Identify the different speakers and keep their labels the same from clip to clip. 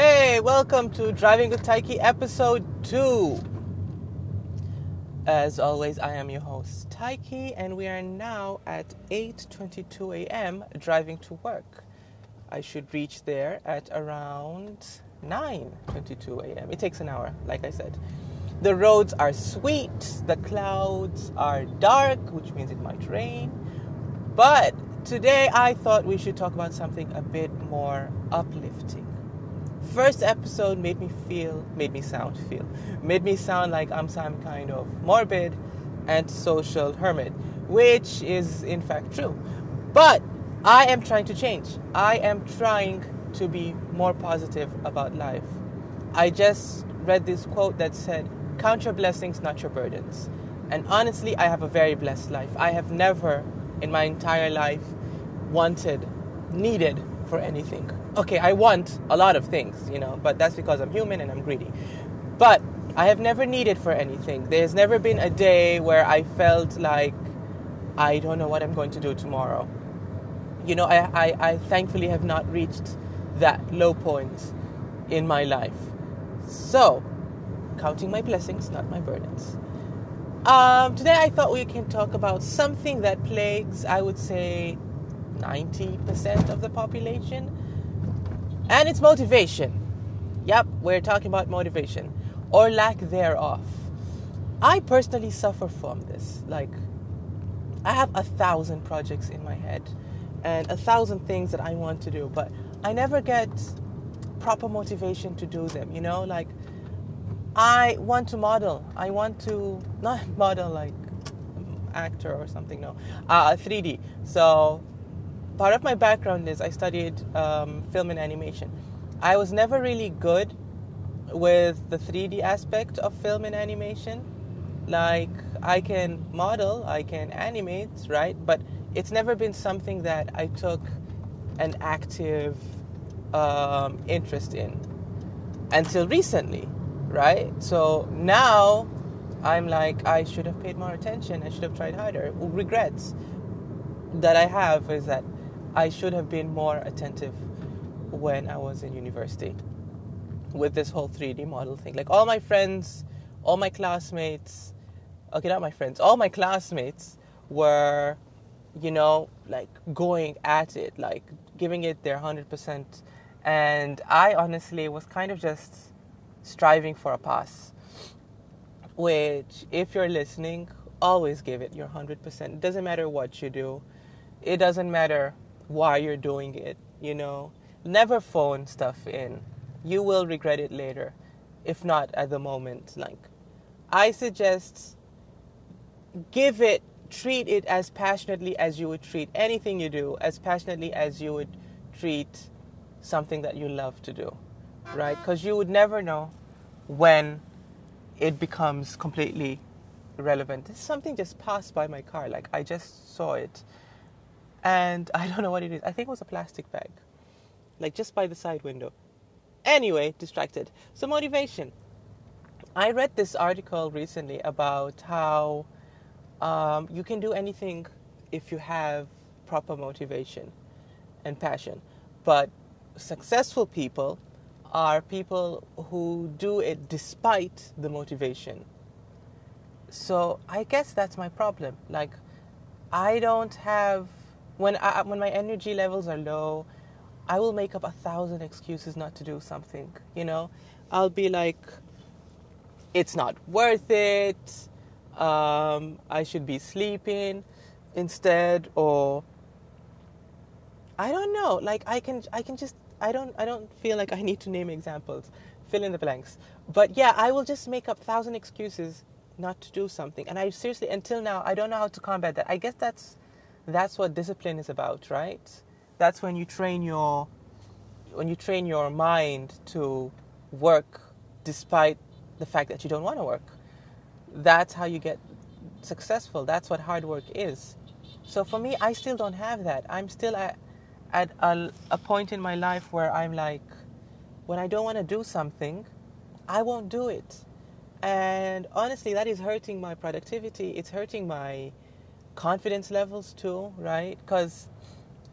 Speaker 1: Hey, welcome to Driving with Taiki episode 2. As always, I am your host Taiki and we are now at 8:22 a.m. driving to work. I should reach there at around 9:22 a.m. It takes an hour, like I said. The roads are sweet, the clouds are dark, which means it might rain. But today I thought we should talk about something a bit more uplifting. First episode made me feel, made me sound, feel, made me sound like I'm some kind of morbid antisocial hermit, which is in fact true. But I am trying to change. I am trying to be more positive about life. I just read this quote that said, Count your blessings, not your burdens. And honestly, I have a very blessed life. I have never in my entire life wanted, needed for anything. Okay, I want a lot of things, you know, but that's because I'm human and I'm greedy. But I have never needed for anything. There's never been a day where I felt like I don't know what I'm going to do tomorrow. You know, I, I, I thankfully have not reached that low point in my life. So, counting my blessings, not my burdens. Um, today I thought we can talk about something that plagues, I would say, 90% of the population, and it's motivation. Yep, we're talking about motivation or lack thereof. I personally suffer from this. Like, I have a thousand projects in my head and a thousand things that I want to do, but I never get proper motivation to do them, you know? Like, I want to model. I want to, not model like actor or something, no, uh, 3D. So, part of my background is I studied um, film and animation. I was never really good with the 3D aspect of film and animation. Like, I can model, I can animate, right? But it's never been something that I took an active um, interest in until recently, right? So now I'm like, I should have paid more attention, I should have tried harder. Regrets that I have is that I should have been more attentive when I was in university with this whole 3D model thing. Like all my friends, all my classmates, okay, not my friends, all my classmates were, you know, like going at it, like giving it their 100%. And I honestly was kind of just striving for a pass, which, if you're listening, always give it your 100%. It doesn't matter what you do, it doesn't matter why you're doing it, you know. Never phone stuff in. You will regret it later, if not at the moment. Like, I suggest give it, treat it as passionately as you would treat anything you do, as passionately as you would treat something that you love to do, right? Because you would never know when it becomes completely irrelevant. This something just passed by my car, like I just saw it, and I don't know what it is. I think it was a plastic bag, like just by the side window. Anyway, distracted. So, motivation. I read this article recently about how um, you can do anything if you have proper motivation and passion. But successful people are people who do it despite the motivation. So I guess that's my problem. Like, I don't have when I, when my energy levels are low, I will make up a thousand excuses not to do something. You know, I'll be like, it's not worth it. Um, I should be sleeping instead, or I don't know. Like I can, I can just, I don't, I don't feel like I need to name examples. Fill in the blanks. But yeah, I will just make up thousand excuses not to do something. And I seriously, until now, I don't know how to combat that. I guess that's that's what discipline is about, right? That's when you train your when you train your mind to work despite the fact that you don't want to work. That's how you get successful. That's what hard work is. So for me, I still don't have that. I'm still at at a, a point in my life where I'm like, when I don't want to do something, I won't do it. And honestly, that is hurting my productivity. It's hurting my confidence levels too, right? Because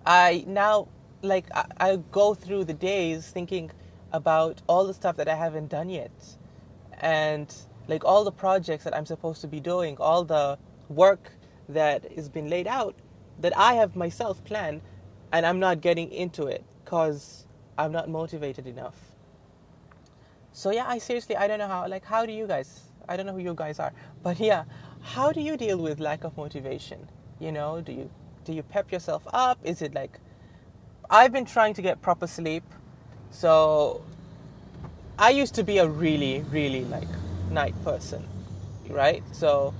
Speaker 1: I now, like, I, I go through the days thinking, about all the stuff that I haven't done yet. And like all the projects that I'm supposed to be doing, all the work that has been laid out that I have myself planned and I'm not getting into it because I'm not motivated enough. So yeah, I seriously I don't know how like how do you guys I don't know who you guys are, but yeah, how do you deal with lack of motivation? You know, do you do you pep yourself up? Is it like I've been trying to get proper sleep. So I used to be a really really like night person, right? So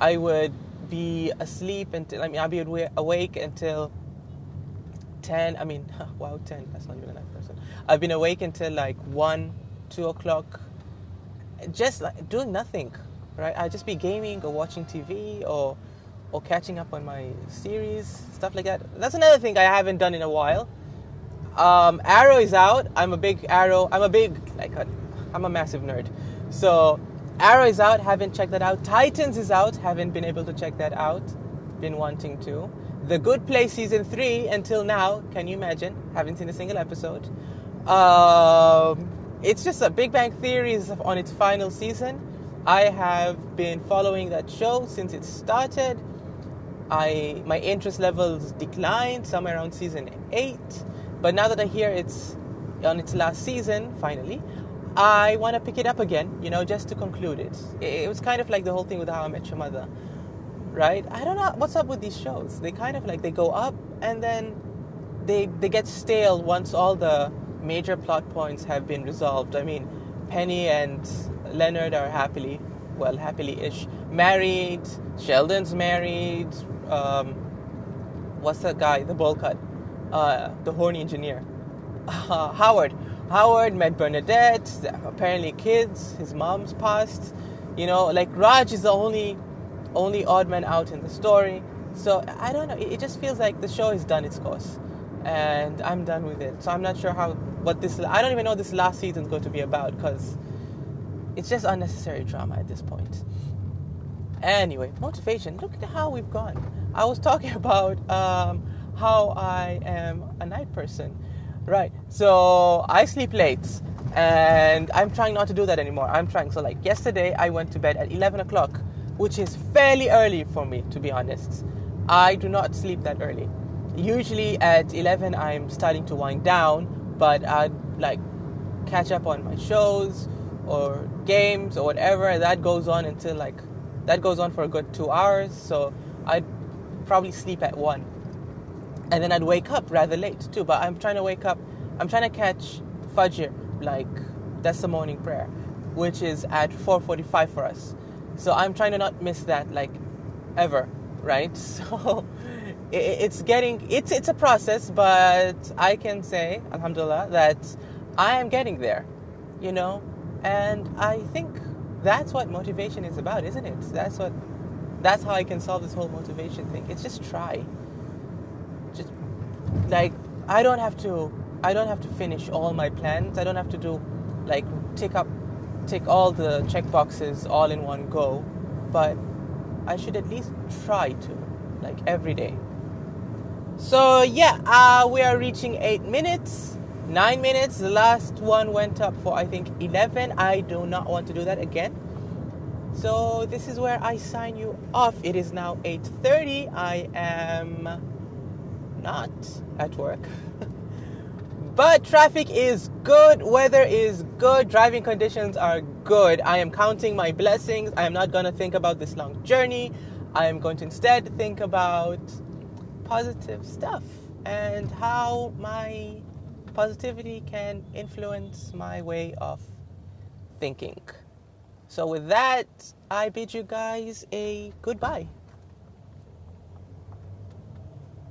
Speaker 1: I would be asleep until I mean I'd be awake until 10 I mean wow 10 that's not even a night person I've been awake until like 1 2 o'clock just like doing nothing right I'd just be gaming or watching TV or or catching up on my series stuff like that that's another thing I haven't done in a while um, Arrow is out I'm a big Arrow I'm a big like I'm a massive nerd so Arrow is out, haven't checked that out. Titans is out, haven't been able to check that out. Been wanting to. The Good Place season three until now, can you imagine? Haven't seen a single episode. Um, it's just a Big Bang Theory is on its final season. I have been following that show since it started. I my interest levels declined somewhere around season eight, but now that I hear it's on its last season, finally, I want to pick it up again, you know, just to conclude it. It was kind of like the whole thing with How I Met Your Mother, right? I don't know what's up with these shows. They kind of like they go up and then they they get stale once all the major plot points have been resolved. I mean, Penny and Leonard are happily, well, happily-ish married. Sheldon's married. Um, what's that guy? The bowl cut, uh, the horny engineer, uh, Howard. Howard met Bernadette, apparently kids, his mom's passed. You know, like Raj is the only only odd man out in the story. So I don't know, it just feels like the show has done its course. And I'm done with it. So I'm not sure how what this I don't even know this last season is going to be about because it's just unnecessary drama at this point. Anyway, motivation. Look at how we've gone. I was talking about um, how I am a night person Right. So I sleep late and I'm trying not to do that anymore. I'm trying. So, like yesterday, I went to bed at 11 o'clock, which is fairly early for me, to be honest. I do not sleep that early. Usually at 11, I'm starting to wind down, but I'd like catch up on my shows or games or whatever. That goes on until like, that goes on for a good two hours. So I'd probably sleep at 1 and then I'd wake up rather late too. But I'm trying to wake up. I'm trying to catch Fajr, like that's the morning prayer, which is at 4:45 for us. So I'm trying to not miss that, like ever, right? So it's getting it's it's a process, but I can say, Alhamdulillah, that I am getting there, you know, and I think that's what motivation is about, isn't it? That's what that's how I can solve this whole motivation thing. It's just try just like I don't have to I don't have to finish all my plans. I don't have to do like tick up tick all the check boxes all in one go, but I should at least try to like every day. So yeah, uh, we are reaching eight minutes, nine minutes. The last one went up for I think eleven. I do not want to do that again. So this is where I sign you off. It is now eight thirty. I am not at work. but traffic is good, weather is good, driving conditions are good. I am counting my blessings. I am not going to think about this long journey. I am going to instead think about positive stuff and how my positivity can influence my way of thinking. So, with that, I bid you guys a goodbye.